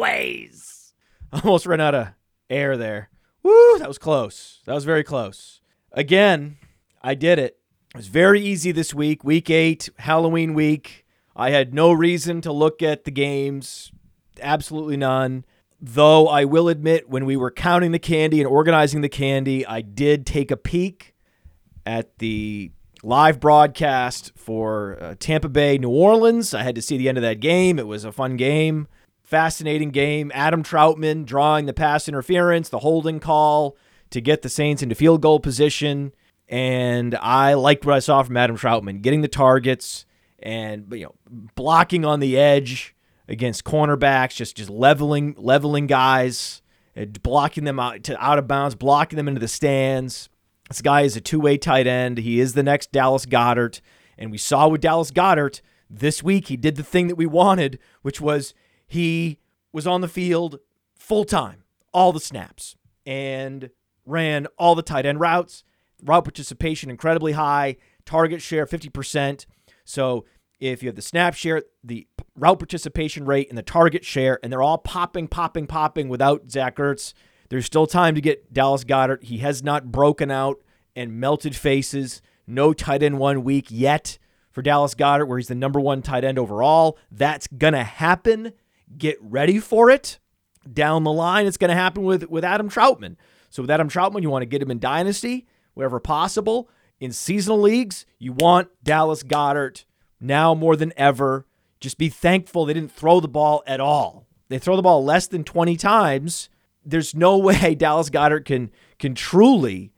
takeaways. Almost ran out of air there. Woo, that was close. That was very close. Again, I did it. It was very easy this week, week eight, Halloween week. I had no reason to look at the games, absolutely none. Though I will admit, when we were counting the candy and organizing the candy, I did take a peek at the live broadcast for uh, Tampa Bay, New Orleans. I had to see the end of that game. It was a fun game, fascinating game. Adam Trautman drawing the pass interference, the holding call to get the Saints into field goal position. And I liked what I saw from Adam Trautman, getting the targets and you know blocking on the edge against cornerbacks, just just leveling leveling guys, uh, blocking them out to out of bounds, blocking them into the stands. This guy is a two-way tight end. He is the next Dallas Goedert, and we saw with Dallas Goedert this week he did the thing that we wanted, which was he was on the field full time, all the snaps, and ran all the tight end routes route participation incredibly high, target share 50%. So if you have the snap share, the route participation rate, and the target share, and they're all popping, popping, popping without Zach Ertz, there's still time to get Dallas Goedert. He has not broken out and melted faces. No tight end one week yet for Dallas Goedert, where he's the number one tight end overall. That's going to happen. Get ready for it. Down the line, it's going to happen with, with Adam Trautman. So with Adam Trautman, you want to get him in Dynasty wherever possible. In seasonal leagues, you want Dallas Goedert now more than ever. Just be thankful they didn't throw the ball at all. They throw the ball less than 20 times. There's no way Dallas Goedert can can truly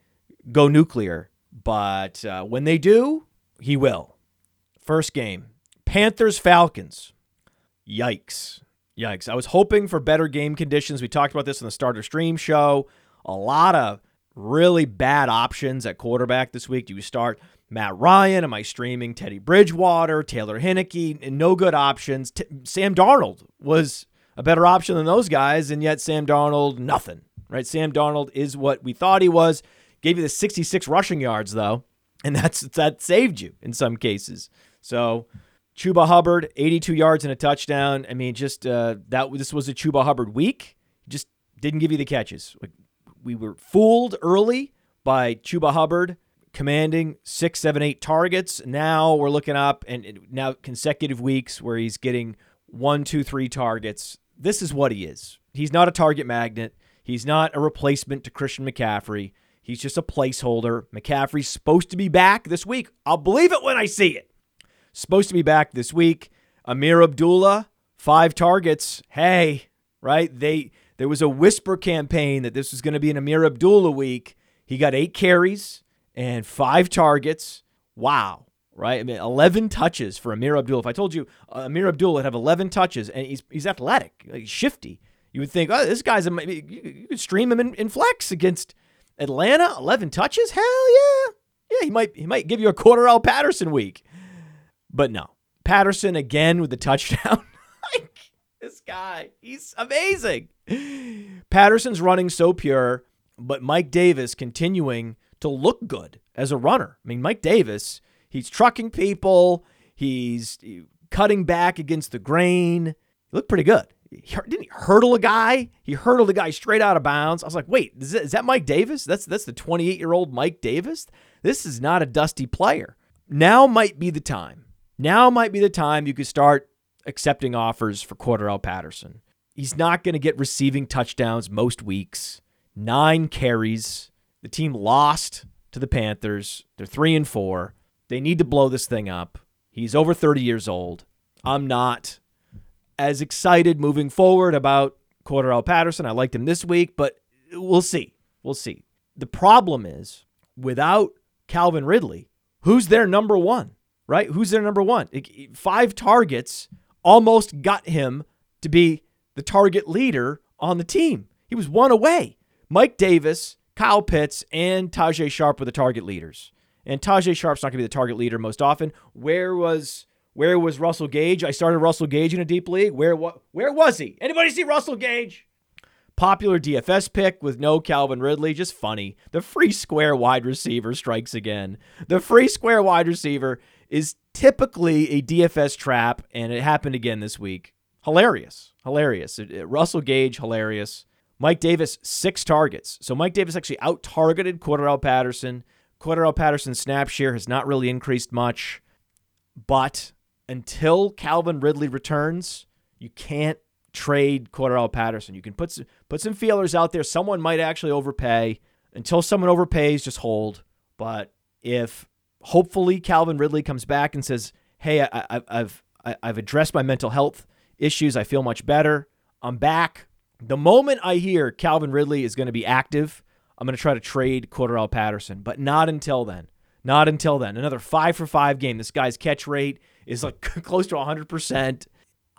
go nuclear. But uh, when they do, he will. First game Panthers Falcons. Yikes. Yikes. I was hoping for better game conditions. We talked about this in the starter stream show. A lot of really bad options at quarterback this week. Do you start Matt Ryan? Am I streaming Teddy Bridgewater, Taylor Heinicke? No good options. T- Sam Darnold was a better option than those guys, and yet Sam Darnold, nothing. Right? Sam Darnold is what we thought he was. Gave you the 66 rushing yards though, and that's that saved you in some cases. So Chuba Hubbard, 82 yards and a touchdown. I mean, just uh, that this was a Chuba Hubbard week. Just didn't give you the catches. We were fooled early by Chuba Hubbard commanding six, seven, eight targets. Now we're looking up and now consecutive weeks where he's getting one, two, three targets. This is what he is. He's not a target magnet. He's not a replacement to Christian McCaffrey. He's just a placeholder. McCaffrey's supposed to be back this week. I'll believe it when I see it. Supposed to be back this week. Ameer Abdullah, five targets. Hey, right? They there was a whisper campaign that this was going to be an Ameer Abdullah week. He got eight carries and five targets. Wow. Right? I mean, 11 touches for Ameer Abdullah. If I told you uh, Ameer Abdullah would have 11 touches and he's, he's athletic, he's shifty, you would think, oh, this guy's, a, you could stream him in, in flex against Atlanta. 11 touches? Hell yeah. Yeah, he might, he might give you a quarter Cordarrelle Patterson week. But no. Patterson again with the touchdown. this guy, he's amazing. Patterson's running so pure, but Mike Davis continuing to look good as a runner. I mean, Mike Davis, he's trucking people, he's cutting back against the grain. He looked pretty good. He, didn't he hurdle a guy? He hurdled a guy straight out of bounds. I was like, wait, is that, is that Mike Davis? That's that's the 28 year old Mike Davis. This is not a dusty player. Now might be the time. Now might be the time you could start accepting offers for Cordarrelle Patterson. He's not going to get receiving touchdowns most weeks. Nine carries. The team lost to the Panthers. They're three and four. They need to blow this thing up. He's over 30 years old. I'm not as excited moving forward about Cordarrelle Patterson. I liked him this week, but we'll see. We'll see. The problem is without Calvin Ridley, who's their number one, right? Who's their number one? Five targets almost got him to be the target leader on the team. He was one away. Mike Davis, Kyle Pitts, and Tajae Sharpe were the target leaders. And Tajae Sharpe's not going to be the target leader most often. Where was where was Russell Gage? I started Russell Gage in a deep league. Where what where was he? Anybody see Russell Gage? Popular DFS pick with no Calvin Ridley, just funny. The free square wide receiver strikes again. The free square wide receiver is typically a DFS trap, and it happened again this week. hilarious, hilarious. Russell Gage, hilarious. Mike Davis, six targets. So Mike Davis actually out targeted Cordarrelle Patterson. Cordarrelle Patterson's snap share has not really increased much, but until Calvin Ridley returns, you can't trade Cordarrelle Patterson. You can put some, put some feelers out there. Someone might actually overpay. Until someone overpays, just hold. But if hopefully Calvin Ridley comes back and says, "Hey, I, have I've addressed my mental health issues. I feel much better. I'm back." The moment I hear Calvin Ridley is going to be active, I'm going to try to trade Cordarrelle Patterson, but not until then. Not until then. Another five for five game. This guy's catch rate is like close to 100%.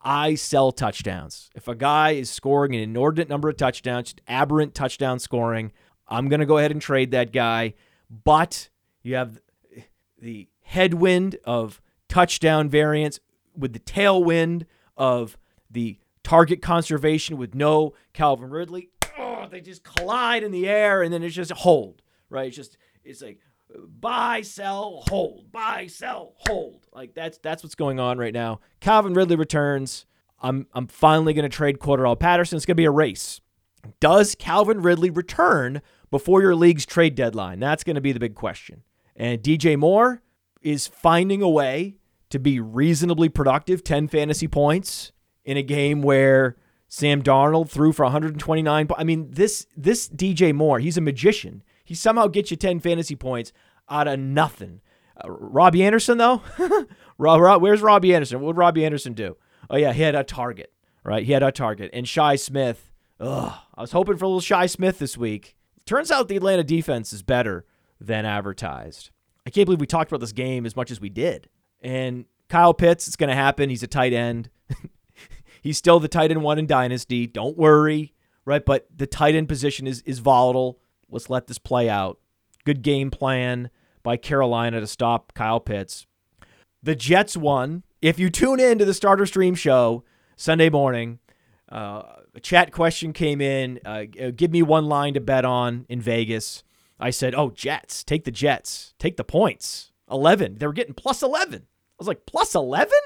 I sell touchdowns. If a guy is scoring an inordinate number of touchdowns, aberrant touchdown scoring, I'm going to go ahead and trade that guy. But you have the headwind of touchdown variance with the tailwind of the target conservation with no Calvin Ridley. Oh, they just collide in the air and then it's just hold, right? It's just it's like buy, sell, hold, buy, sell, hold. Like that's that's what's going on right now. Calvin Ridley returns. I'm I'm finally going to trade Cordarrelle Patterson. It's going to be a race. Does Calvin Ridley return before your league's trade deadline? That's going to be the big question. And DJ Moore is finding a way to be reasonably productive, 10 fantasy points in a game where Sam Darnold threw for 129. I mean, this this DJ Moore, he's a magician. He somehow gets you 10 fantasy points out of nothing. Uh, Robbie Anderson, though, Rob, Rob, where's Robbie Anderson? What would Robbie Anderson do? Oh yeah, he had a target, right? He had a target. And Shi Smith, ugh, I was hoping for a little Shi Smith this week. Turns out the Atlanta defense is better than advertised. I can't believe we talked about this game as much as we did. And Kyle Pitts, it's going to happen. He's a tight end. He's still the tight end one in Dynasty. Don't worry, right? But the tight end position is is volatile. Let's let this play out. Good game plan by Carolina to stop Kyle Pitts. The Jets won. If you tune in to the Starter Stream show Sunday morning, uh, a chat question came in. Uh, uh, give me one line to bet on in Vegas. I said, "Oh, Jets, take the Jets, take the points. Eleven. They were getting plus eleven. I was like, plus eleven,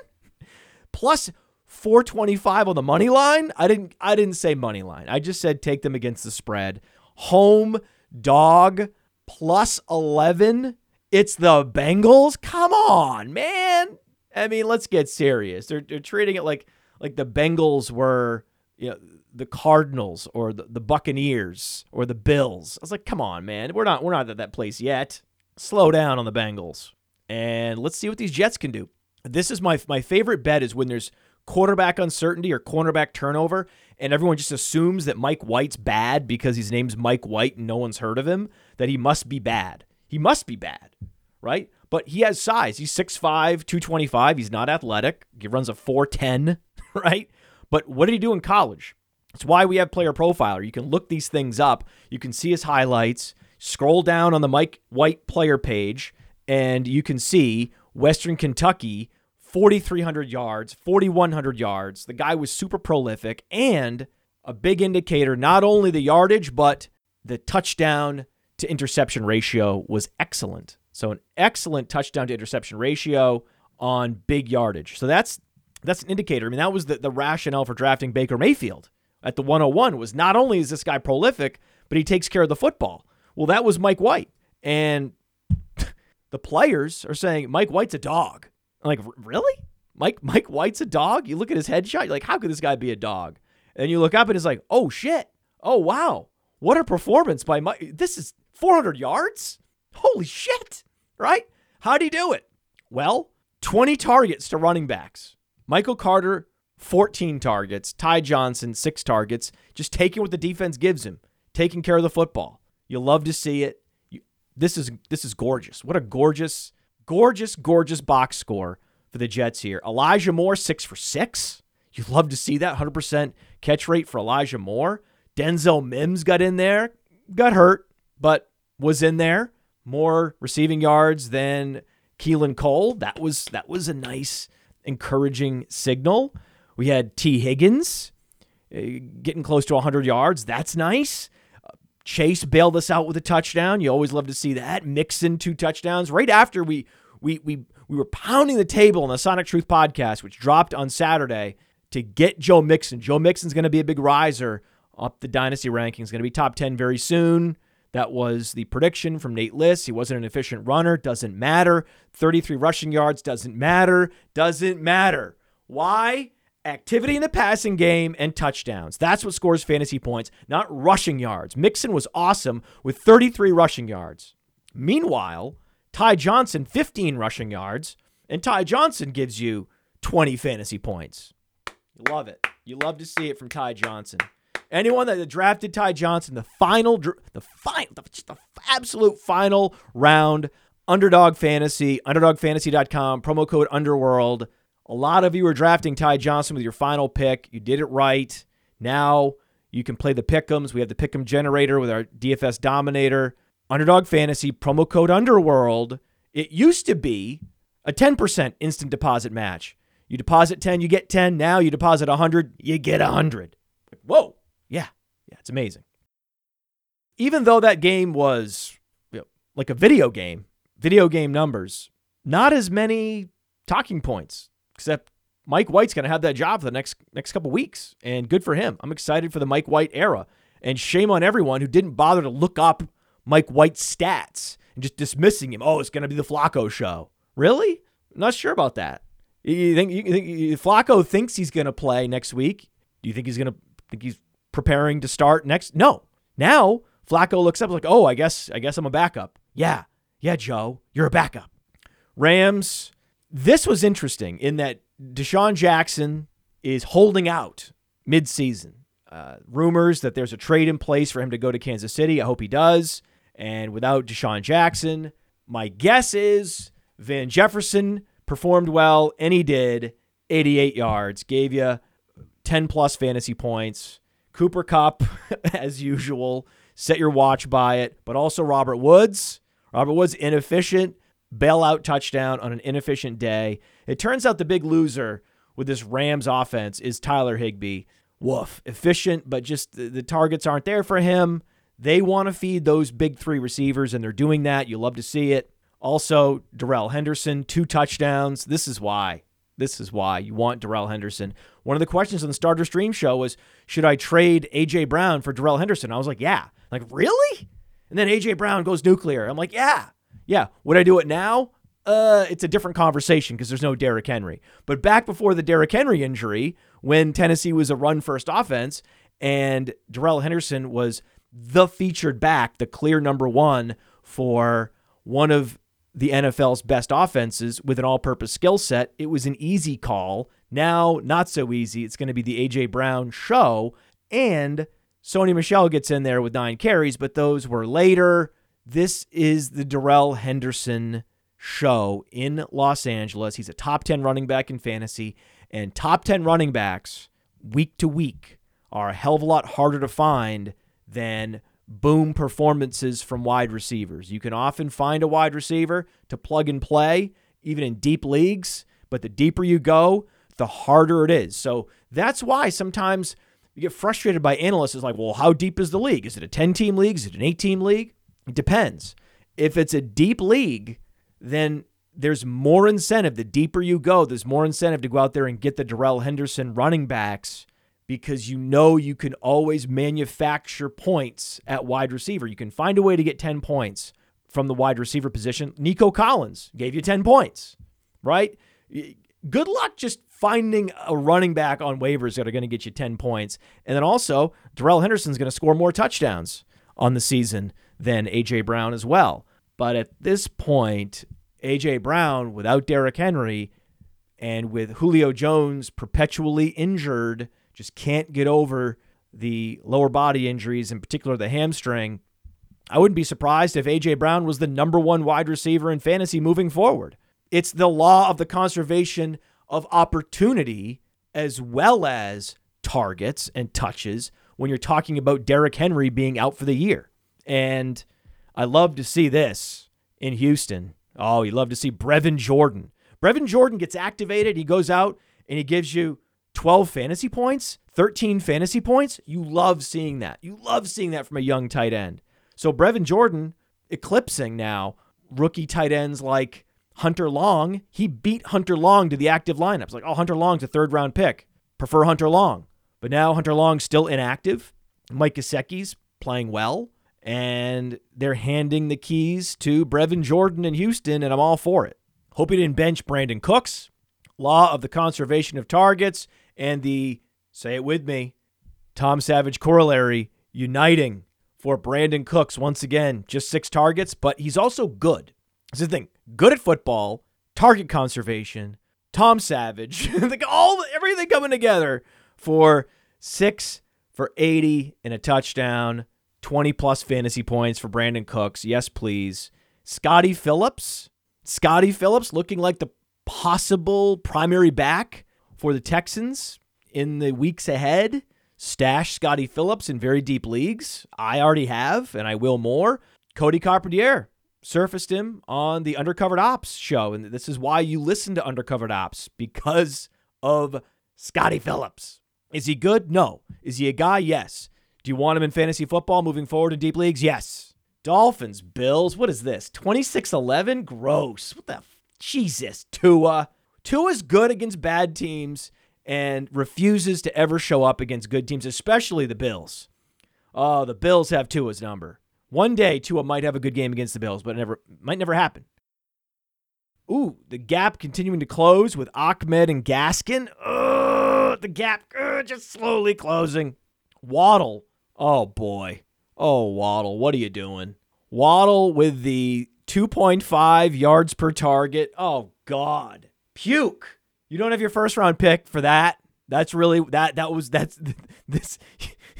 plus 425 on the money line. I didn't I didn't say money line. I just said take them against the spread. Home dog plus 11. It's the Bengals. Come on, man. I mean, let's get serious. They're, they're treating it like like the Bengals were, you know, the Cardinals or the, the Buccaneers or the Bills. I was like, come on, man. We're not we're not at that place yet. Slow down on the Bengals. And let's see what these Jets can do. This is my my favorite bet is when there's quarterback uncertainty or cornerback turnover, and everyone just assumes that Mike White's bad because his name's Mike White and no one's heard of him, that he must be bad. He must be bad, right? But he has size. He's 6'5, 225. He's not athletic. He runs a 4'10, right? But what did he do in college? That's why we have Player Profiler. You can look these things up. You can see his highlights. Scroll down on the Mike White player page, and you can see Western Kentucky 4,300 yards, 4,100 yards. The guy was super prolific and a big indicator, not only the yardage, but the touchdown to interception ratio was excellent. So an excellent touchdown to interception ratio on big yardage. So that's that's an indicator. I mean, that was the, the rationale for drafting Baker Mayfield at the 101 was not only is this guy prolific, but he takes care of the football. Well, that was Mike White. And the players are saying Mike White's a dog. I'm like, really? Mike Mike White's a dog? You look at his headshot, you're like, how could this guy be a dog? And you look up and it's like, oh shit. Oh wow. What a performance by Mike. This is 400 yards? Holy shit. Right? How'd he do it? Well, 20 targets to running backs. Michael Carter, 14 targets. Ty Johnson, six targets. Just taking what the defense gives him, taking care of the football. You love to see it. You, this is this is gorgeous. What a gorgeous Gorgeous, gorgeous box score for the Jets here. Elijah Moore, six for six. You love to see that 100% catch rate for Elijah Moore. Denzel Mims got in there, got hurt, but was in there. More receiving yards than Keelan Cole. That was that was a nice, encouraging signal. We had Tee Higgins uh, getting close to 100 yards. That's nice. Chase bailed us out with a touchdown. You always love to see that. Mixon two touchdowns right after we we we we were pounding the table on the Sonic Truth podcast, which dropped on Saturday. to get Joe Mixon. Joe Mixon's going to be a big riser up the dynasty rankings, going to be top 10 very soon. That was the prediction from Nate Liss. He wasn't an efficient runner. Doesn't matter. 33 rushing yards doesn't matter. Doesn't matter. Why? Activity in the passing game and touchdowns. That's what scores fantasy points, not rushing yards. Mixon was awesome with 33 rushing yards. Meanwhile, Ty Johnson, 15 rushing yards, and Ty Johnson gives you 20 fantasy points. You love it. You love to see it from Ty Johnson. Anyone that drafted Ty Johnson, the final, the final, the, the absolute final round, underdog fantasy, underdogfantasy.com, promo code underworld. A lot of you are drafting Ty Johnson with your final pick. You did it right. Now you can play the pickums. We have the pick'em generator with our DFS dominator. Underdog fantasy, promo code underworld. It used to be a 10% instant deposit match. You deposit 10, you get 10. Now you deposit 100, you get 100. Whoa. Yeah. Yeah, it's amazing. Even though that game was you know, like a video game, video game numbers, not as many talking points, except Mike White's going to have that job for the next next couple weeks, and good for him. I'm excited for the Mike White era. And shame on everyone who didn't bother to look up Mike White's stats and just dismissing him. Oh, it's going to be the Flacco show. Really? I'm not sure about that. You think, you think Flacco thinks he's going to play next week? Do you think he's going to think he's preparing to start next? No. Now Flacco looks up like, "Oh, I guess I guess I'm a backup." Yeah. Yeah, Joe, you're a backup. Rams, this was interesting in that DeSean Jackson is holding out midseason. Uh, rumors that there's a trade in place for him to go to Kansas City. I hope he does. And without DeSean Jackson, my guess is Van Jefferson performed well, and he did 88 yards, gave you 10 plus fantasy points. Cooper Kupp, as usual, set your watch by it, but also Robert Woods. Robert Woods, inefficient, bailout touchdown on an inefficient day. It turns out the big loser with this Rams offense is Tyler Higbee. Woof. Efficient, but just the, the targets aren't there for him. They want to feed those big three receivers, and they're doing that. You love to see it. Also, Darrell Henderson, two touchdowns. This is why. This is why you want Darrell Henderson. One of the questions on the Starter Stream show was, should I trade AJ Brown for Darrell Henderson? I was like, yeah. Like, really? And then AJ Brown goes nuclear. I'm like, yeah. Yeah. Would I do it now? Uh, it's a different conversation because there's no Derrick Henry. But back before the Derrick Henry injury, when Tennessee was a run first offense and Darrell Henderson was the featured back, the clear number one for one of the NFL's best offenses with an all purpose skill set. It was an easy call. Now, not so easy. It's going to be the A.J. Brown show. And Sony Michel gets in there with nine carries, but those were later. This is the Darrell Henderson show in Los Angeles. He's a top 10 running back in fantasy, and top 10 running backs week to week are a hell of a lot harder to find than boom performances from wide receivers. You can often find a wide receiver to plug and play, even in deep leagues, but the deeper you go, the harder it is. So that's why sometimes you get frustrated by analysts. It's like, well, how deep is the league? Is it a 10 team league? Is it an 8 team league? Depends. If it's a deep league, then there's more incentive. The deeper you go, there's more incentive to go out there and get the Darrell Henderson running backs because you know you can always manufacture points at wide receiver. You can find a way to get 10 points from the wide receiver position. Nico Collins gave you 10 points, right? Good luck just finding a running back on waivers that are going to get you 10 points. And then also, Darrell Henderson's going to score more touchdowns on the season than A.J. Brown as well. But at this point, A.J. Brown, without Derrick Henry, and with Julio Jones perpetually injured, just can't get over the lower body injuries, in particular the hamstring. I wouldn't be surprised if A.J. Brown was the number one wide receiver in fantasy moving forward. It's the law of the conservation of opportunity as well as targets and touches when you're talking about Derrick Henry being out for the year. And I love to see this in Houston. Oh, you love to see Brevin Jordan. Brevin Jordan gets activated. He goes out and he gives you 12 fantasy points, 13 fantasy points. You love seeing that. You love seeing that from a young tight end. So Brevin Jordan eclipsing now rookie tight ends like Hunter Long. He beat Hunter Long to the active lineups. Like, oh, Hunter Long's a third round pick. prefer Hunter Long. But now Hunter Long's still inactive. Mike Gesicki's playing well, and they're handing the keys to Brevin Jordan in Houston, and I'm all for it. Hope he didn't bench Brandin Cooks. Law of the conservation of targets and the, say it with me, Tom Savage corollary uniting for Brandin Cooks once again. Just six targets, but he's also good. This is the thing good at football, target conservation, Tom Savage, like all everything coming together for six for 80 and a touchdown, 20 plus fantasy points for Brandin Cooks. Yes, please. Scottie Phillips. Scottie Phillips looking like the possible primary back for the Texans in the weeks ahead. Stash Scottie Phillips in very deep leagues. I already have, and I will more. Cody Carpentier surfaced him on the Undercovered Ops show. And this is why you listen to Undercovered Ops because of Scottie Phillips. Is he good? No. Is he a guy? Yes. Do you want him in fantasy football moving forward in deep leagues? Yes. Dolphins, Bills. What is this? 26 11? Gross. What the? F- Jesus. Tua. Tua's good against bad teams and refuses to ever show up against good teams, especially the Bills. Oh, the Bills have Tua's number. One day Tua might have a good game against the Bills, but it never might never happen. Ooh, the gap continuing to close with Ahmed and Gaskin. Ugh, the gap ugh, just slowly closing. Waddle. Oh boy. Oh Waddle, what are you doing? Waddle with the 2.5 yards per target. Oh god. Puke. You don't have your first round pick for that. That's really that that was that's this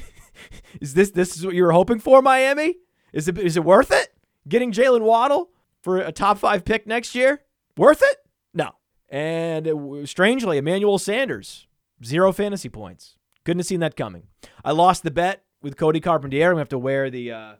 is this this is what you were hoping for, Miami? Is it is it worth it? Getting Jaylen Waddle for a top five pick next year? Worth it? No. And uh, it, strangely, Emmanuel Sanders, zero fantasy points. Couldn't have seen that coming. I lost the bet with Cody Carpentier. I'm gonna have to wear the uh,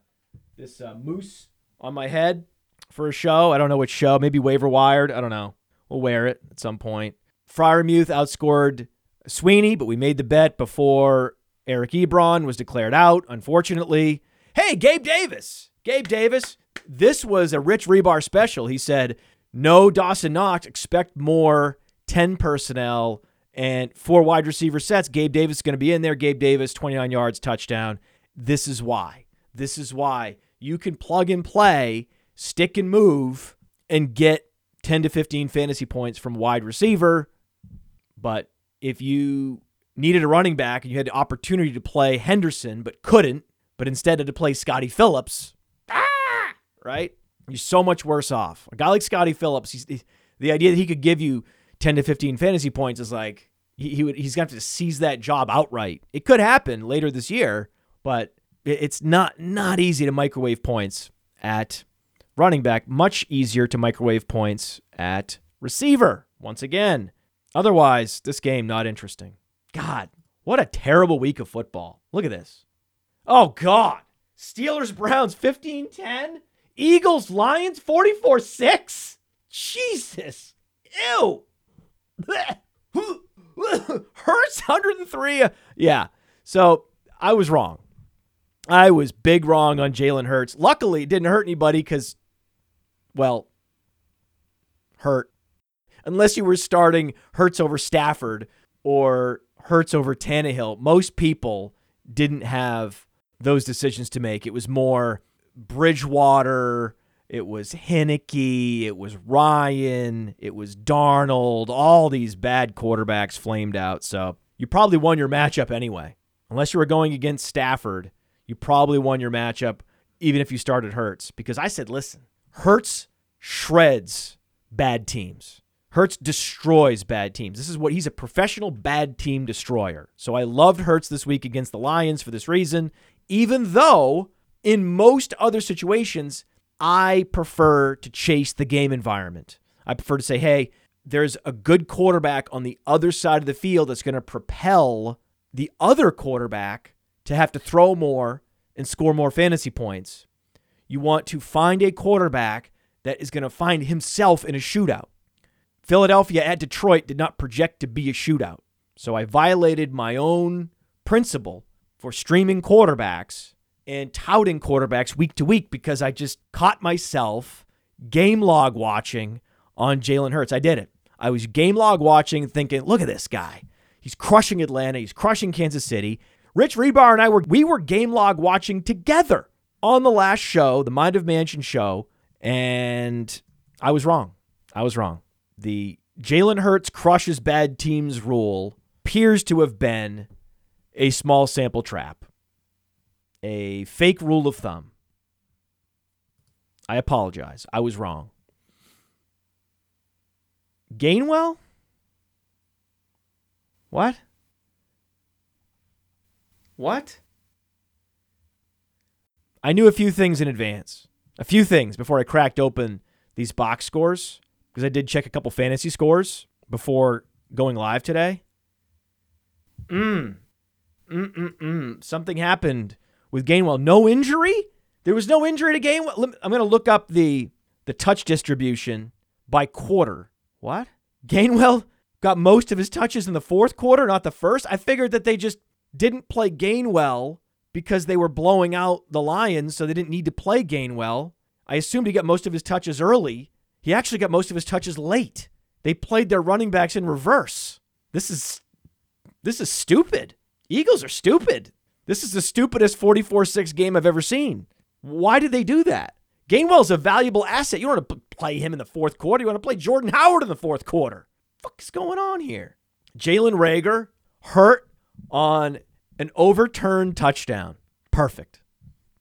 this uh, moose on my head for a show. I don't know which show. Maybe waiver wired. I don't know. We'll wear it at some point. Freiermuth outscored Sweeney, but we made the bet before Eric Ebron was declared out. Unfortunately, Hey, Gabe Davis. Gabe Davis. This was a Rich Hribar special. He said, no Dawson Knox, expect more 10 personnel and four wide receiver sets. Gabe Davis is going to be in there. Gabe Davis, 29 yards, touchdown. This is why. This is why you can plug and play, stick and move, and get 10 to 15 fantasy points from wide receiver. But if you needed a running back and you had the opportunity to play Henderson but couldn't, but instead had to play Scottie Phillips, ah, right? You're so much worse off. A guy like Scottie Phillips, he's, he, the idea that he could give you 10 to 15 fantasy points is like he, he would, he's to have to seize that job outright. It could happen later this year, but it's not not easy to microwave points at running back. Much easier to microwave points at receiver. Once again, otherwise this game not interesting. God, what a terrible week of football. Look at this. Oh, God. Steelers, Browns, 15 10. Eagles, Lions, 44 6. Jesus. Ew. Hurts 103. Yeah. So I was wrong. I was big wrong on Jalen Hurts. Luckily, it didn't hurt anybody because, well, hurt. Unless you were starting Hurts over Stafford or Hurts over Tannehill, most people didn't have those decisions to make. It was more Bridgewater, it was Heinicke, it was Ryan, it was Darnold, all these bad quarterbacks flamed out. So you probably won your matchup anyway. Unless you were going against Stafford, you probably won your matchup even if you started Hurts. Because I said, listen, Hurts shreds bad teams. Hurts destroys bad teams. This is what he's a professional bad team destroyer. So I loved Hurts this week against the Lions for this reason even though in most other situations, I prefer to chase the game environment. I prefer to say, hey, there's a good quarterback on the other side of the field that's going to propel the other quarterback to have to throw more and score more fantasy points. You want to find a quarterback that is going to find himself in a shootout. Philadelphia at Detroit did not project to be a shootout. So I violated my own principle for streaming quarterbacks and touting quarterbacks week to week because I just caught myself game log watching on Jalen Hurts. I did it. I was game log watching, thinking, look at this guy. He's crushing Atlanta. He's crushing Kansas City. Rich Hribar and I were we were game log watching together on the last show, the Mind of Mansion show, and I was wrong. I was wrong. The Jalen Hurts crushes bad teams rule appears to have been a small sample trap, a fake rule of thumb. I apologize. I was wrong. Gainwell? What? What? I knew a few things in advance. A few things before I cracked open these box scores because I did check a couple fantasy scores before going live today. Mm. Mm-mm-mm. Something happened with Gainwell. No injury? There was no injury to Gainwell. I'm going to look up the the touch distribution by quarter. What? Gainwell got most of his touches in the fourth quarter, not the first. I figured that they just didn't play Gainwell because they were blowing out the Lions, so they didn't need to play Gainwell. I assumed he got most of his touches early. He actually got most of his touches late. They played their running backs in reverse. This is this is stupid. Eagles are stupid. This is the stupidest 44-6 game I've ever seen. Why did they do that? Gainwell's a valuable asset. You don't want to play him in the fourth quarter. You want to play Jordan Howard in the fourth quarter. What fuck is going on here? Jalen Reagor hurt on an overturned touchdown. Perfect.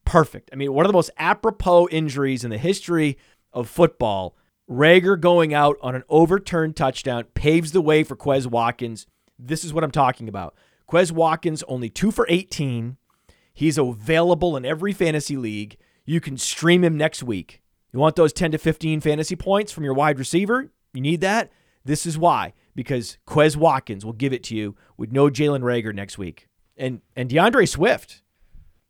Perfect. I mean, one of the most apropos injuries in the history of football. Reagor going out on an overturned touchdown paves the way for Quez Watkins. This is what I'm talking about. Quez Watkins only two for 18. He's available in every fantasy league. You can stream him next week. You want those 10 to 15 fantasy points from your wide receiver? You need that? This is why. Because Quez Watkins will give it to you with no Jalen Reagor next week. And and DeAndre Swift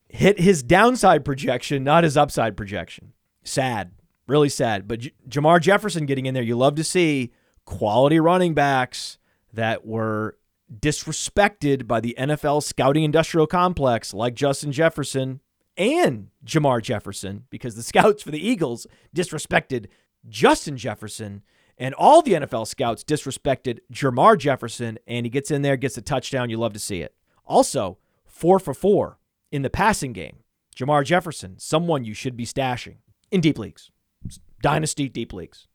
hit his downside projection, not his upside projection. Sad. Really sad. But J- Jermar Jefferson getting in there, you love to see quality running backs that were disrespected by the NFL scouting industrial complex, like Justin Jefferson and Jermar Jefferson, because the scouts for the Eagles disrespected Justin Jefferson, and all the NFL scouts disrespected Jermar Jefferson, and he gets in there, gets a touchdown. You love to see it. Also, four for four in the passing game. Jermar Jefferson, someone you should be stashing in deep leagues, dynasty deep leagues.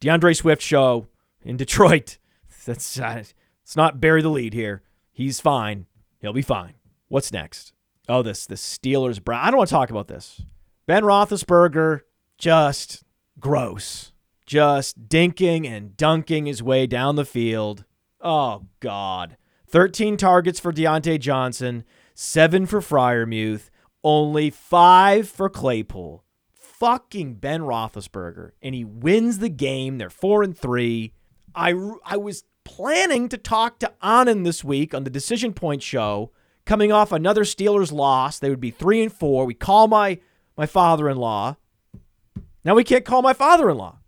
DeAndre Swift show in Detroit. That's uh, let's not bury the lead here. He's fine. He'll be fine. What's next? Oh, this the Steelers. Brown. I don't want to talk about this. Ben Roethlisberger, just gross, just dinking and dunking his way down the field. Oh God, thirteen targets for Diontae Johnson, seven for Freiermuth, only five for Claypool. Fucking Ben Roethlisberger, and he wins the game. They're four and three. I I was planning to talk to Anand this week on the Decision Point show, coming off another Steelers loss. They would be three and four. We call my my father-in-law. Now we can't call my father-in-law.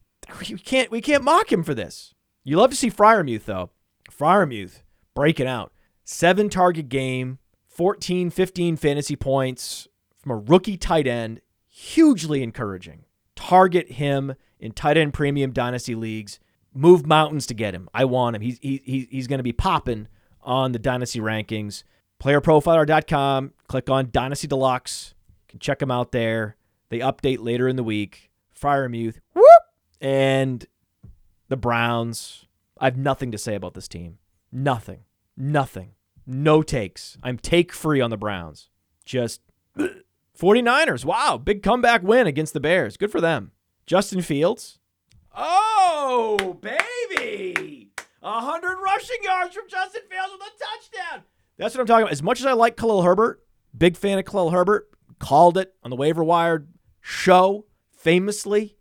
We can't we can't mock him for this. You love to see Freiermuth though. Freiermuth breaking out. Seven target game, 14, 15 fantasy points from a rookie tight end. Hugely encouraging. Target him in tight end premium dynasty leagues move mountains to get him. I want him. He's he, he's going to be popping on the dynasty rankings. Playerprofiler.com. Click on Dynasty Deluxe. You can check them out there. They update later in the week. Fire Freiermuth, whoop, and the Browns. I have nothing to say about this team. Nothing. Nothing. No takes. I'm take free on the Browns. Just 49ers. Wow, big comeback win against the Bears. Good for them. Justin Fields. Oh, baby. 100 rushing yards from Justin Fields with a touchdown. That's what I'm talking about. As much as I like Khalil Herbert, big fan of Khalil Herbert, called it on the waiver wire show, famously.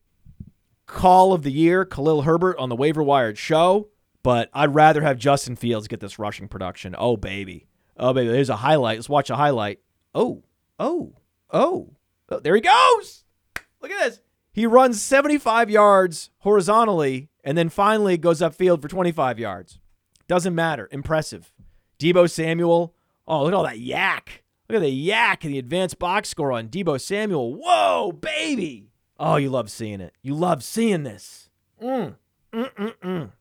Call of the year, Khalil Herbert on the waiver wired show. But I'd rather have Justin Fields get this rushing production. Oh, baby. Oh, baby. There's a highlight. Let's watch a highlight. Oh, oh, oh. oh there he goes. Look at this. He runs 75 yards horizontally and then finally goes upfield for 25 yards. Doesn't matter. Impressive. Deebo Samuel. Oh, look at all that YAC. Look at the YAC and the advanced box score on Deebo Samuel. Whoa, baby. Oh, you love seeing it. You love seeing this. Mm. Mm-mm-mm.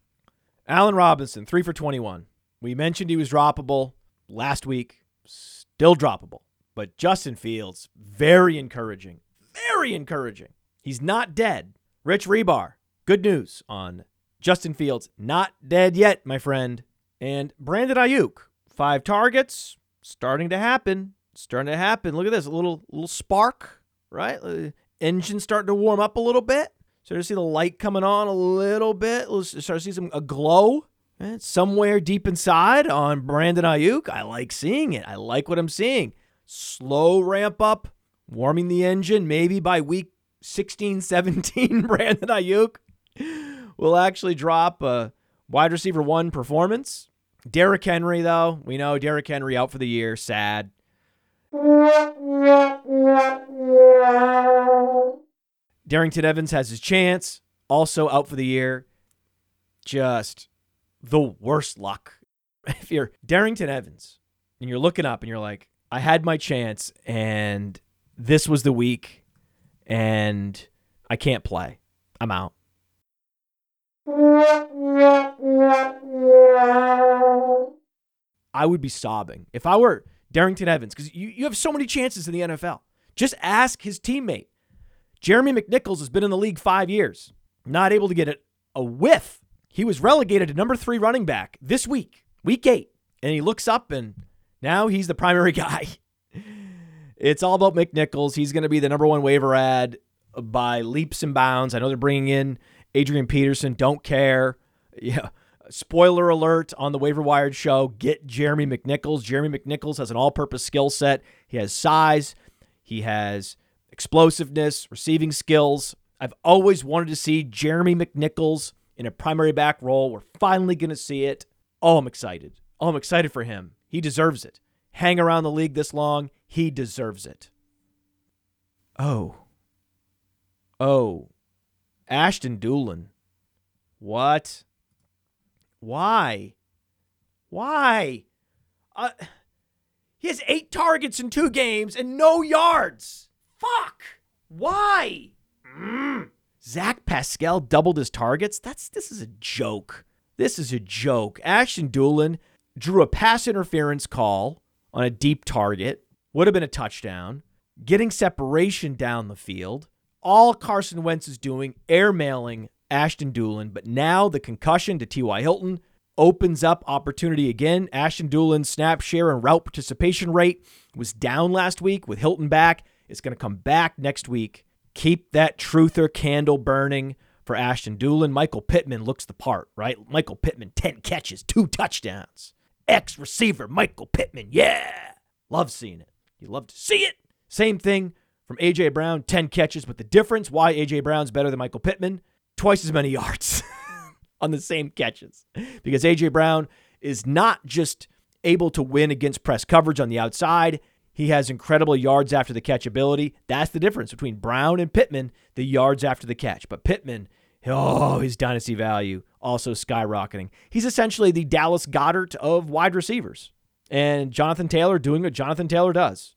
Allen Robinson, three for 21. We mentioned he was droppable last week, still droppable. But Justin Fields, very encouraging. Very encouraging. He's not dead. Rich Hribar, good news on Justin Fields, not dead yet, my friend. And Brandon Aiyuk, five targets, starting to happen. Starting to happen. Look at this, a little little spark, right? Uh, engine starting to warm up a little bit. Start to see the light coming on a little bit. Let's start to see some a glow eh, somewhere deep inside on Brandon Aiyuk. I like seeing it. I like what I'm seeing. Slow ramp up, warming the engine. Maybe by week 16, 17, Brandon Aiyuk will actually drop a wide receiver one performance. Derrick Henry, though, we know Derrick Henry out for the year. Sad. Darrynton Evans has his chance, also out for the year. Just the worst luck. If you're Darrynton Evans and you're looking up and you're like, I had my chance and this was the week and I can't play. I'm out. I would be sobbing if I were Darrynton Evans because you, you have so many chances in the NFL. Just ask his teammate. Jeremy McNichols has been in the league five years, not able to get it a whiff. He was relegated to number three running back this week, week eight, and he looks up and now he's the primary guy. It's all about McNichols. He's going to be the number one waiver ad by leaps and bounds. I know they're bringing in Adrian Peterson. Don't care. Yeah. Spoiler alert on the waiver wired show. Get Jeremy McNichols. Jeremy McNichols has an all purpose skill set. He has size, he has explosiveness, receiving skills. I've always wanted to see Jeremy McNichols in a primary back role. We're finally going to see it. Oh, I'm excited. Oh, I'm excited for him. He deserves it. Hang around the league this long, he deserves it. Oh. Oh. Ashton Dulin. What? Why? Why? Uh, he has eight targets in two games and no yards. Fuck. Why? Mm. Zach Pascal doubled his targets. That's this is a joke. This is a joke. Ashton Dulin drew a pass interference call on a deep target would have been a touchdown, getting separation down the field. All Carson Wentz is doing, airmailing Ashton Dulin, but now the concussion to T.Y. Hilton opens up opportunity again. Ashton Dulin's snap share and route participation rate was down last week with Hilton back. It's going to come back next week. Keep that truther candle burning for Ashton Dulin. Michael Pittman looks the part, right? Michael Pittman, 10 catches, two touchdowns. X receiver Michael Pittman, yeah. Love seeing it. You love to see it. Same thing from A.J. Brown, 10 catches, but the difference why A.J. Brown's better than Michael Pittman, twice as many yards on the same catches. Because A.J. Brown is not just able to win against press coverage on the outside, he has incredible yards after the catch ability. That's the difference between Brown and Pittman, the yards after the catch. But Pittman, oh, his dynasty value also skyrocketing. He's essentially the Dallas Goedert of wide receivers and Jonathan Taylor doing what Jonathan Taylor does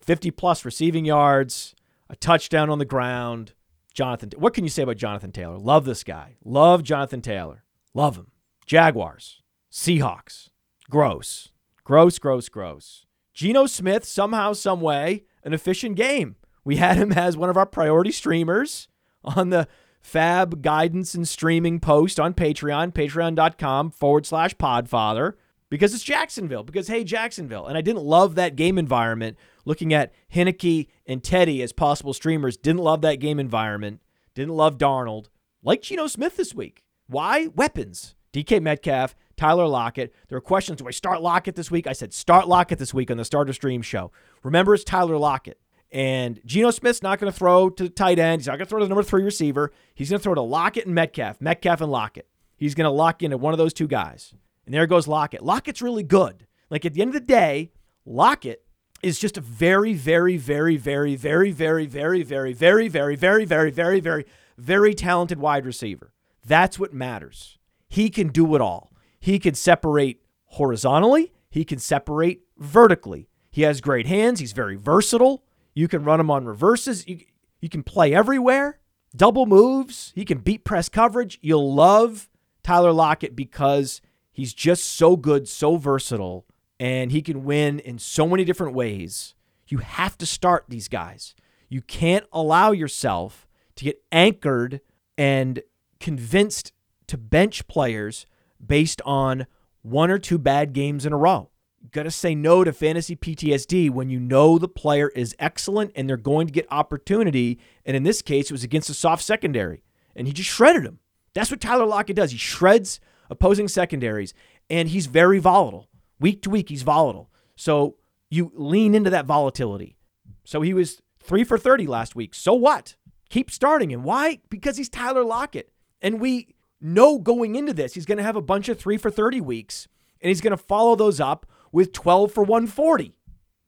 50 plus receiving yards, a touchdown on the ground. Jonathan, what can you say about Jonathan Taylor? Love this guy. Love Jonathan Taylor. Love him. Jaguars, Seahawks, gross, gross, gross, gross. Geno Smith, somehow, some way, an efficient game. We had him as one of our priority streamers on the FAAB guidance and streaming post on Patreon, patreon.com forward slash podfather because it's Jacksonville, because hey, Jacksonville. And I didn't love that game environment. Looking at Heinicke and Teddy as possible streamers, didn't love that game environment. Didn't love Darnold. Like Geno Smith this week. Why? Weapons. DK Metcalf, Tyler Lockett. There were questions do I start Lockett this week? I said start Lockett this week on the Starter Stream show. Remember, it's Tyler Lockett. And Geno Smith's not going to throw to the tight end. He's not going to throw to the number three receiver. He's going to throw to Lockett and Metcalf, Metcalf and Lockett. He's going to lock into one of those two guys. And there goes Lockett. Lockett's really good. Like at the end of the day, Lockett is just a very, very, very, very, very, very, very, very, very, very, very, very, very, very, very talented wide receiver. That's what matters. He can do it all. He can separate horizontally, he can separate vertically. He has great hands. He's very versatile. You can run him on reverses. You, you can play everywhere. Double moves. He can beat press coverage. You'll love Tyler Lockett because He's just so good, so versatile, and he can win in so many different ways. You have to start these guys. You can't allow yourself to get anchored and convinced to bench players based on one or two bad games in a row. You got to say no to fantasy PTSD when you know the player is excellent and they're going to get opportunity. And in this case, it was against a soft secondary, and he just shredded him. That's what Tyler Lockett does. He shreds opposing secondaries, and he's very volatile. Week to week, he's volatile. So you lean into that volatility. So he was three for 30 last week. So what? Keep starting him. Why? Because he's Tyler Lockett. And we know going into this, he's going to have a bunch of three for 30 weeks, and he's going to follow those up with 12 for 140,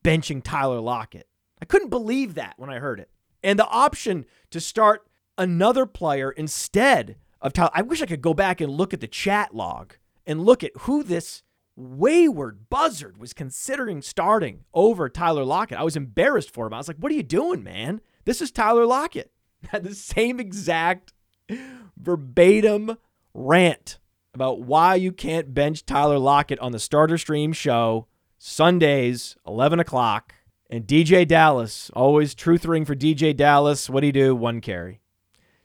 benching Tyler Lockett. I couldn't believe that when I heard it. And the option to start another player instead of Tyler. I wish I could go back and look at the chat log and look at who this wayward buzzard was considering starting over Tyler Lockett. I was embarrassed for him. I was like, what are you doing, man? This is Tyler Lockett. Had the same exact verbatim rant about why you can't bench Tyler Lockett on the starter stream show Sundays, 11 o'clock. And DeeJay Dallas, always truthering for DeeJay Dallas. What do you do? One carry.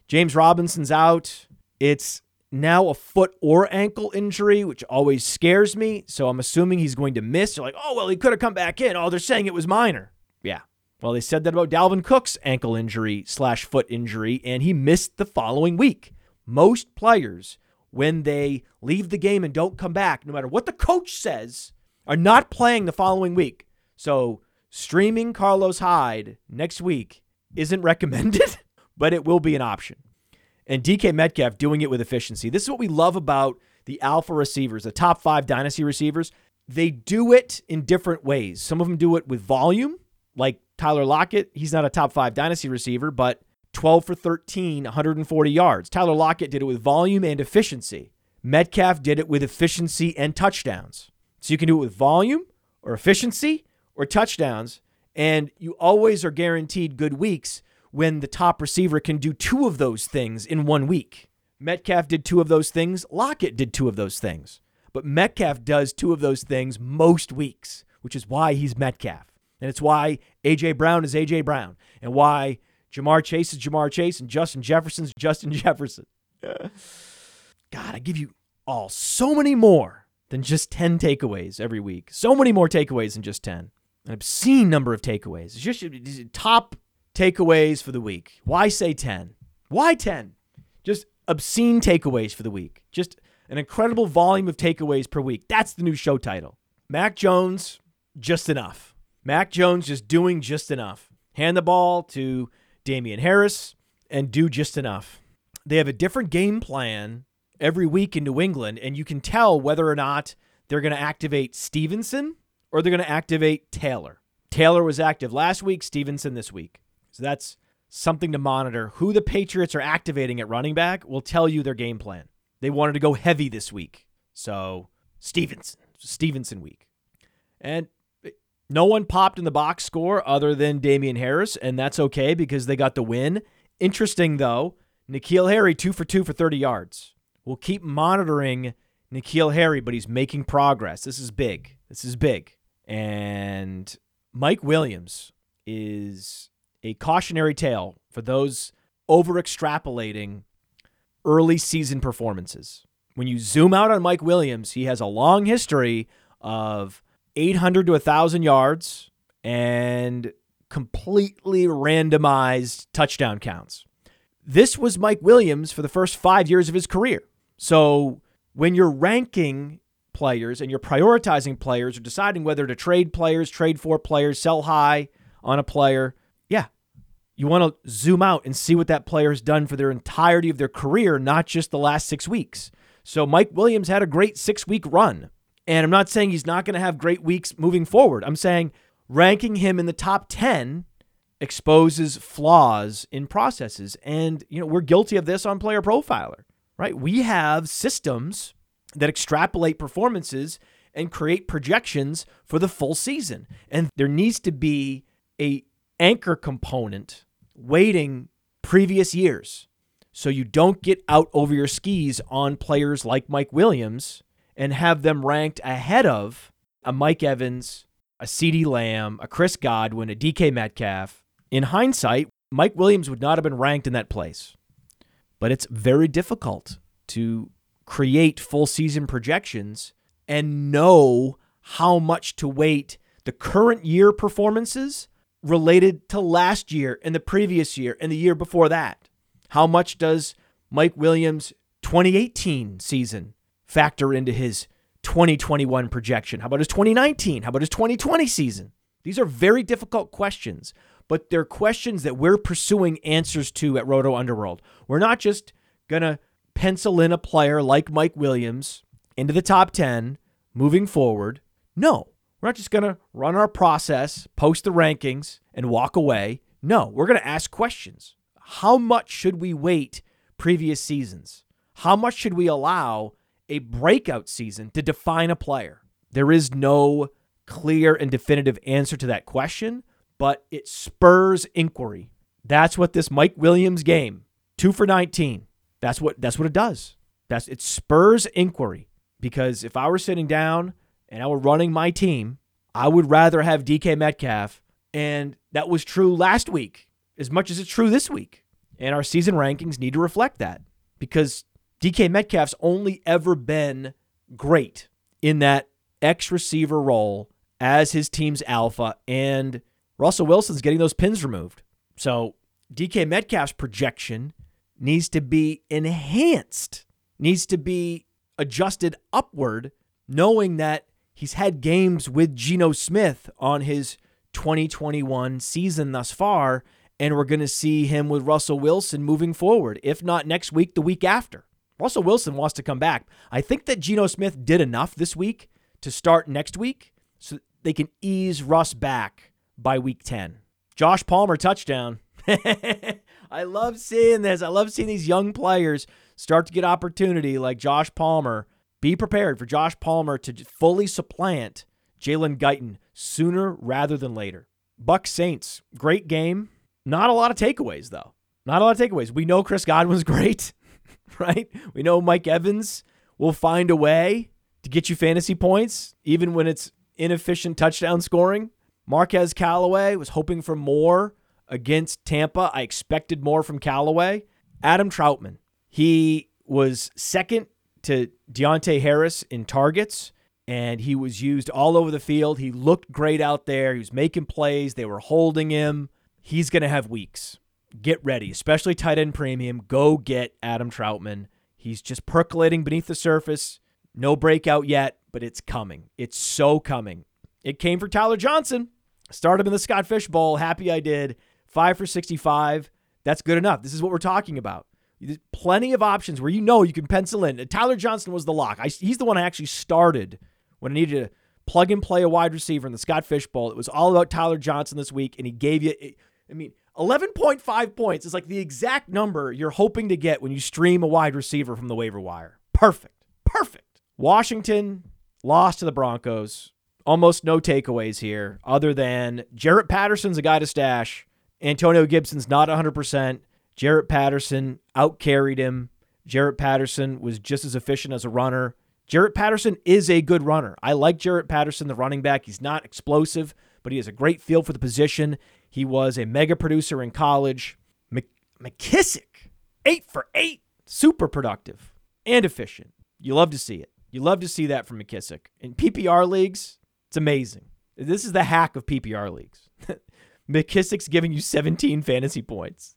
James Robinson's out. It's now a foot or ankle injury, which always scares me. So I'm assuming he's going to miss. They're like, oh, well, he could have come back in. Oh, they're saying it was minor. Yeah. Well, they said that about Dalvin Cook's ankle injury slash foot injury, and he missed the following week. Most players, when they leave the game and don't come back, no matter what the coach says, are not playing the following week. So streaming Carlos Hyde next week isn't recommended, but it will be an option and DK Metcalf doing it with efficiency. This is what we love about the alpha receivers, the top five dynasty receivers. They do it in different ways. Some of them do it with volume, like Tyler Lockett. He's not a top five dynasty receiver, but 12 for 13, 140 yards. Tyler Lockett did it with volume and efficiency. Metcalf did it with efficiency and touchdowns. So you can do it with volume or efficiency or touchdowns, and you always are guaranteed good weeks when the top receiver can do two of those things in one week. Metcalf did two of those things. Lockett did two of those things. But Metcalf does two of those things most weeks, which is why he's Metcalf. And it's why A.J. Brown is A.J. Brown. And why Ja'Marr Chase is Ja'Marr Chase and Justin Jefferson's Justin Jefferson. God, I give you all so many more than just 10 takeaways every week. So many more takeaways than just 10. An obscene number of takeaways. It's just top takeaways for the week. Why say 10? Why 10? Just obscene takeaways for the week. Just an incredible volume of takeaways per week. That's the new show title. Mac Jones, just enough. Mac Jones just doing just enough. Hand the ball to Damien Harris and do just enough. They have a different game plan every week in New England, and you can tell whether or not they're going to activate Stevenson or they're going to activate Taylor. Taylor was active last week, Stevenson this week. So that's something to monitor. Who the Patriots are activating at running back will tell you their game plan. They wanted to go heavy this week. So Stevenson, Stevenson week. And no one popped in the box score other than Damien Harris, and that's okay because they got the win. Interesting though, N'Keal Harry two for two for 30 yards. We'll keep monitoring N'Keal Harry, but he's making progress. This is big. This is big. And Mike Williams is a cautionary tale for those over extrapolating early season performances. When you zoom out on Mike Williams, he has a long history of 800 to 1,000 yards and completely randomized touchdown counts. This was Mike Williams for the first five years of his career. So when you're ranking players and you're prioritizing players or deciding whether to trade players, trade for players, sell high on a player, you want to zoom out and see what that player has done for their entirety of their career, not just the last six weeks. So Mike Williams had a great six week run. And I'm not saying he's not going to have great weeks moving forward. I'm saying ranking him in the top 10 exposes flaws in processes. And, you know, we're guilty of this on Player Profiler, right? We have systems that extrapolate performances and create projections for the full season. And there needs to be a anchor component weighting previous years so you don't get out over your skis on players like Mike Williams and have them ranked ahead of a Mike Evans, a CeeDee Lamb, a Chris Godwin, a DK Metcalf. In hindsight, Mike Williams would not have been ranked in that place. But it's very difficult to create full season projections and know how much to weight the current year performances related to last year and the previous year and the year before that. How much does Mike Williams' 2018 season factor into his 2021 projection? How about his 2019? How about his 2020 season? These are very difficult questions, but they're questions that we're pursuing answers to at Roto Underworld. We're not just going to pencil in a player like Mike Williams into the top 10 moving forward. No, we're not just going to run our process, post the rankings, and walk away. No, we're going to ask questions. How much should we weight previous seasons? How much should we allow a breakout season to define a player? There is no clear and definitive answer to that question, but it spurs inquiry. That's what this Mike Williams game, 2 for 19. That's what that's what it does. That's it spurs inquiry because if I were sitting down and I were running my team, I would rather have DK Metcalf and that was true last week as much as it's true this week. And our season rankings need to reflect that because DK Metcalf's only ever been great in that X receiver role as his team's alpha, and Russell Wilson's getting those pins removed. So DK Metcalf's projection needs to be enhanced, needs to be adjusted upward, knowing that he's had games with Geno Smith on his 2021 season thus far, and we're going to see him with Russell Wilson moving forward, if not next week, the week after. Russell Wilson wants to come back. I think that Geno Smith did enough this week to start next week so they can ease Russ back by week 10. Josh Palmer touchdown. I love seeing this. I love seeing these young players start to get opportunity like Josh Palmer. Be prepared for Josh Palmer to fully supplant Jalen Guyton sooner rather than later. Buck Saints, great game. Not a lot of takeaways, though. Not a lot of takeaways. We know Chris Godwin's great, right? We know Mike Evans will find a way to get you fantasy points, even when it's inefficient touchdown scoring. Marquez Callaway was hoping for more against Tampa. I expected more from Callaway. Adam Trautman, he was second to Deonte Harris in targets, and he was used all over the field. He looked great out there. He was making plays. They were holding him. He's going to have weeks. Get ready, especially tight end premium. Go get Adam Trautman. He's just percolating beneath the surface. No breakout yet, but it's coming. It's so coming. It came for Tyler Johnson. Start him in the Scott Fish Bowl. Happy I did. Five for 65. That's good enough. This is what we're talking about. There's plenty of options where you know you can pencil in. Tyler Johnson was the lock. I, he's the one I actually started when I needed to plug and play a wide receiver in the Scott Fish. It was all about Tyler Johnson this week, and he gave you, I mean, 11.5 points is like the exact number you're hoping to get when you stream a wide receiver from the waiver wire. Perfect. Perfect. Washington lost to the Broncos. Almost no takeaways here other than Jaret Patterson's a guy to stash. Antonio Gibson's not 100%. Jaret Patterson outcarried him. Jaret Patterson was just as efficient as a runner. Jaret Patterson is a good runner. I like Jaret Patterson, the running back. He's not explosive, but he has a great feel for the position. He was a mega producer in college. McKissic, eight for eight, super productive and efficient. You love to see it. You love to see that from McKissic. In PPR leagues, it's amazing. This is the hack of PPR leagues. McKissic's giving you 17 fantasy points.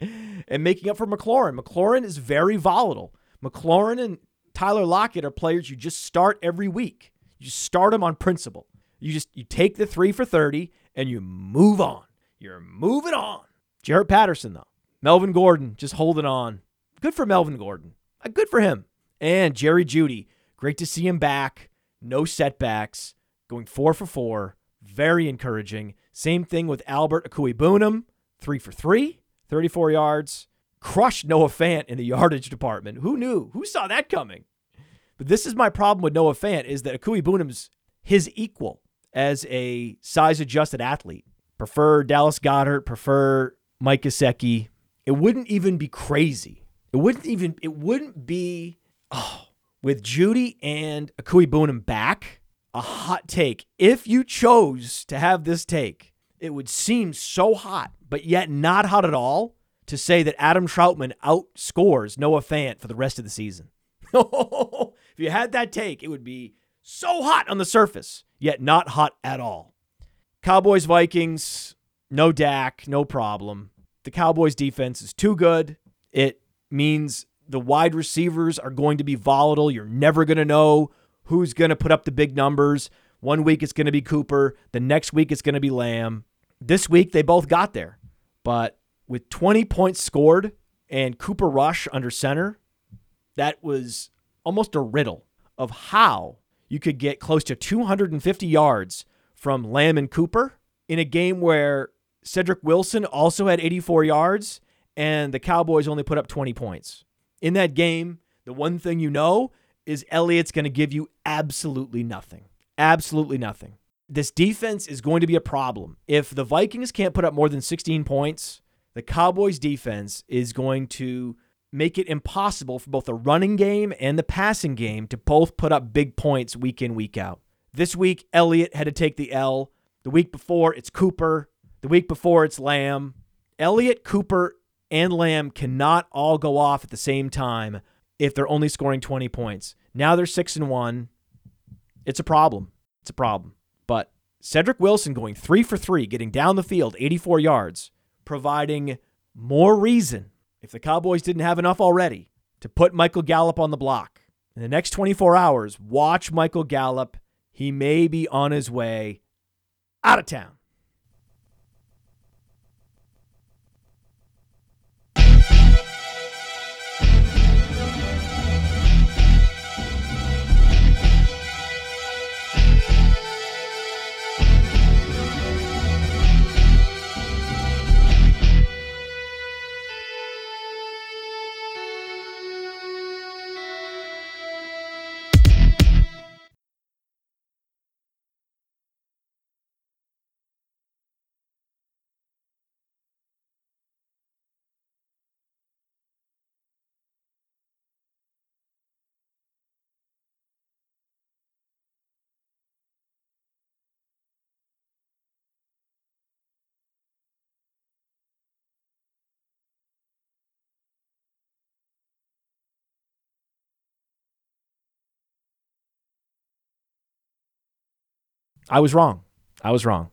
And making up for McLaurin. McLaurin is very volatile. McLaurin and Tyler Lockett are players you just start every week. You start them on principle. You just you take the 3 for 30 and you move on. You're moving on. Jaret Patterson though. Melvin Gordon just holding on. Good for Melvin Gordon. Uh, good for him. And Jerry Jeudy. Great to see him back. No setbacks. Going 4 for 4. Very encouraging. Same thing with Albert Okwuegbunam, three for three, 34 yards. Crushed Noah Fant in the yardage department. Who knew? Who saw that coming? But this is my problem with Noah Fant is that Okwuegbunam's his equal as a size adjusted athlete. Prefer Dallas Goedert, prefer Mike Gesicki. It wouldn't even be crazy. It wouldn't even it wouldn't be oh with Jeudy and Okwuegbunam back, a hot take. If you chose to have this take, it would seem so hot, but yet not hot at all to say that Adam Trautman outscores Noah Fant for the rest of the season. if you had that take, it would be so hot on the surface, yet not hot at all. Cowboys Vikings, no Dak, no problem. The Cowboys defense is too good. It means the wide receivers are going to be volatile. You're never going to know who's going to put up the big numbers. One week it's going to be Cooper, the next week it's going to be Lamb. This week they both got there. But with 20 points scored and Cooper Rush under center, that was almost a riddle of how you could get close to 250 yards from Lamb and Cooper in a game where Cedric Wilson also had 84 yards and the Cowboys only put up 20 points. In that game, the one thing you know is Elliott's going to give you absolutely nothing. Absolutely nothing. This defense is going to be a problem. If the Vikings can't put up more than 16 points, the Cowboys defense is going to make it impossible for both the running game and the passing game to both put up big points week in, week out. This week, Elliott had to take the L. The week before, it's Cooper. The week before, it's Lamb. Elliott, Cooper, and Lamb cannot all go off at the same time if they're only scoring 20 points. Now they're 6 and 1. It's a problem. It's a problem. But Cedric Wilson going 3 for 3, getting down the field 84 yards, providing more reason if the Cowboys didn't have enough already to put Michael Gallup on the block. In the next 24 hours, watch Michael Gallup. He may be on his way out of town. I was wrong. I was wrong.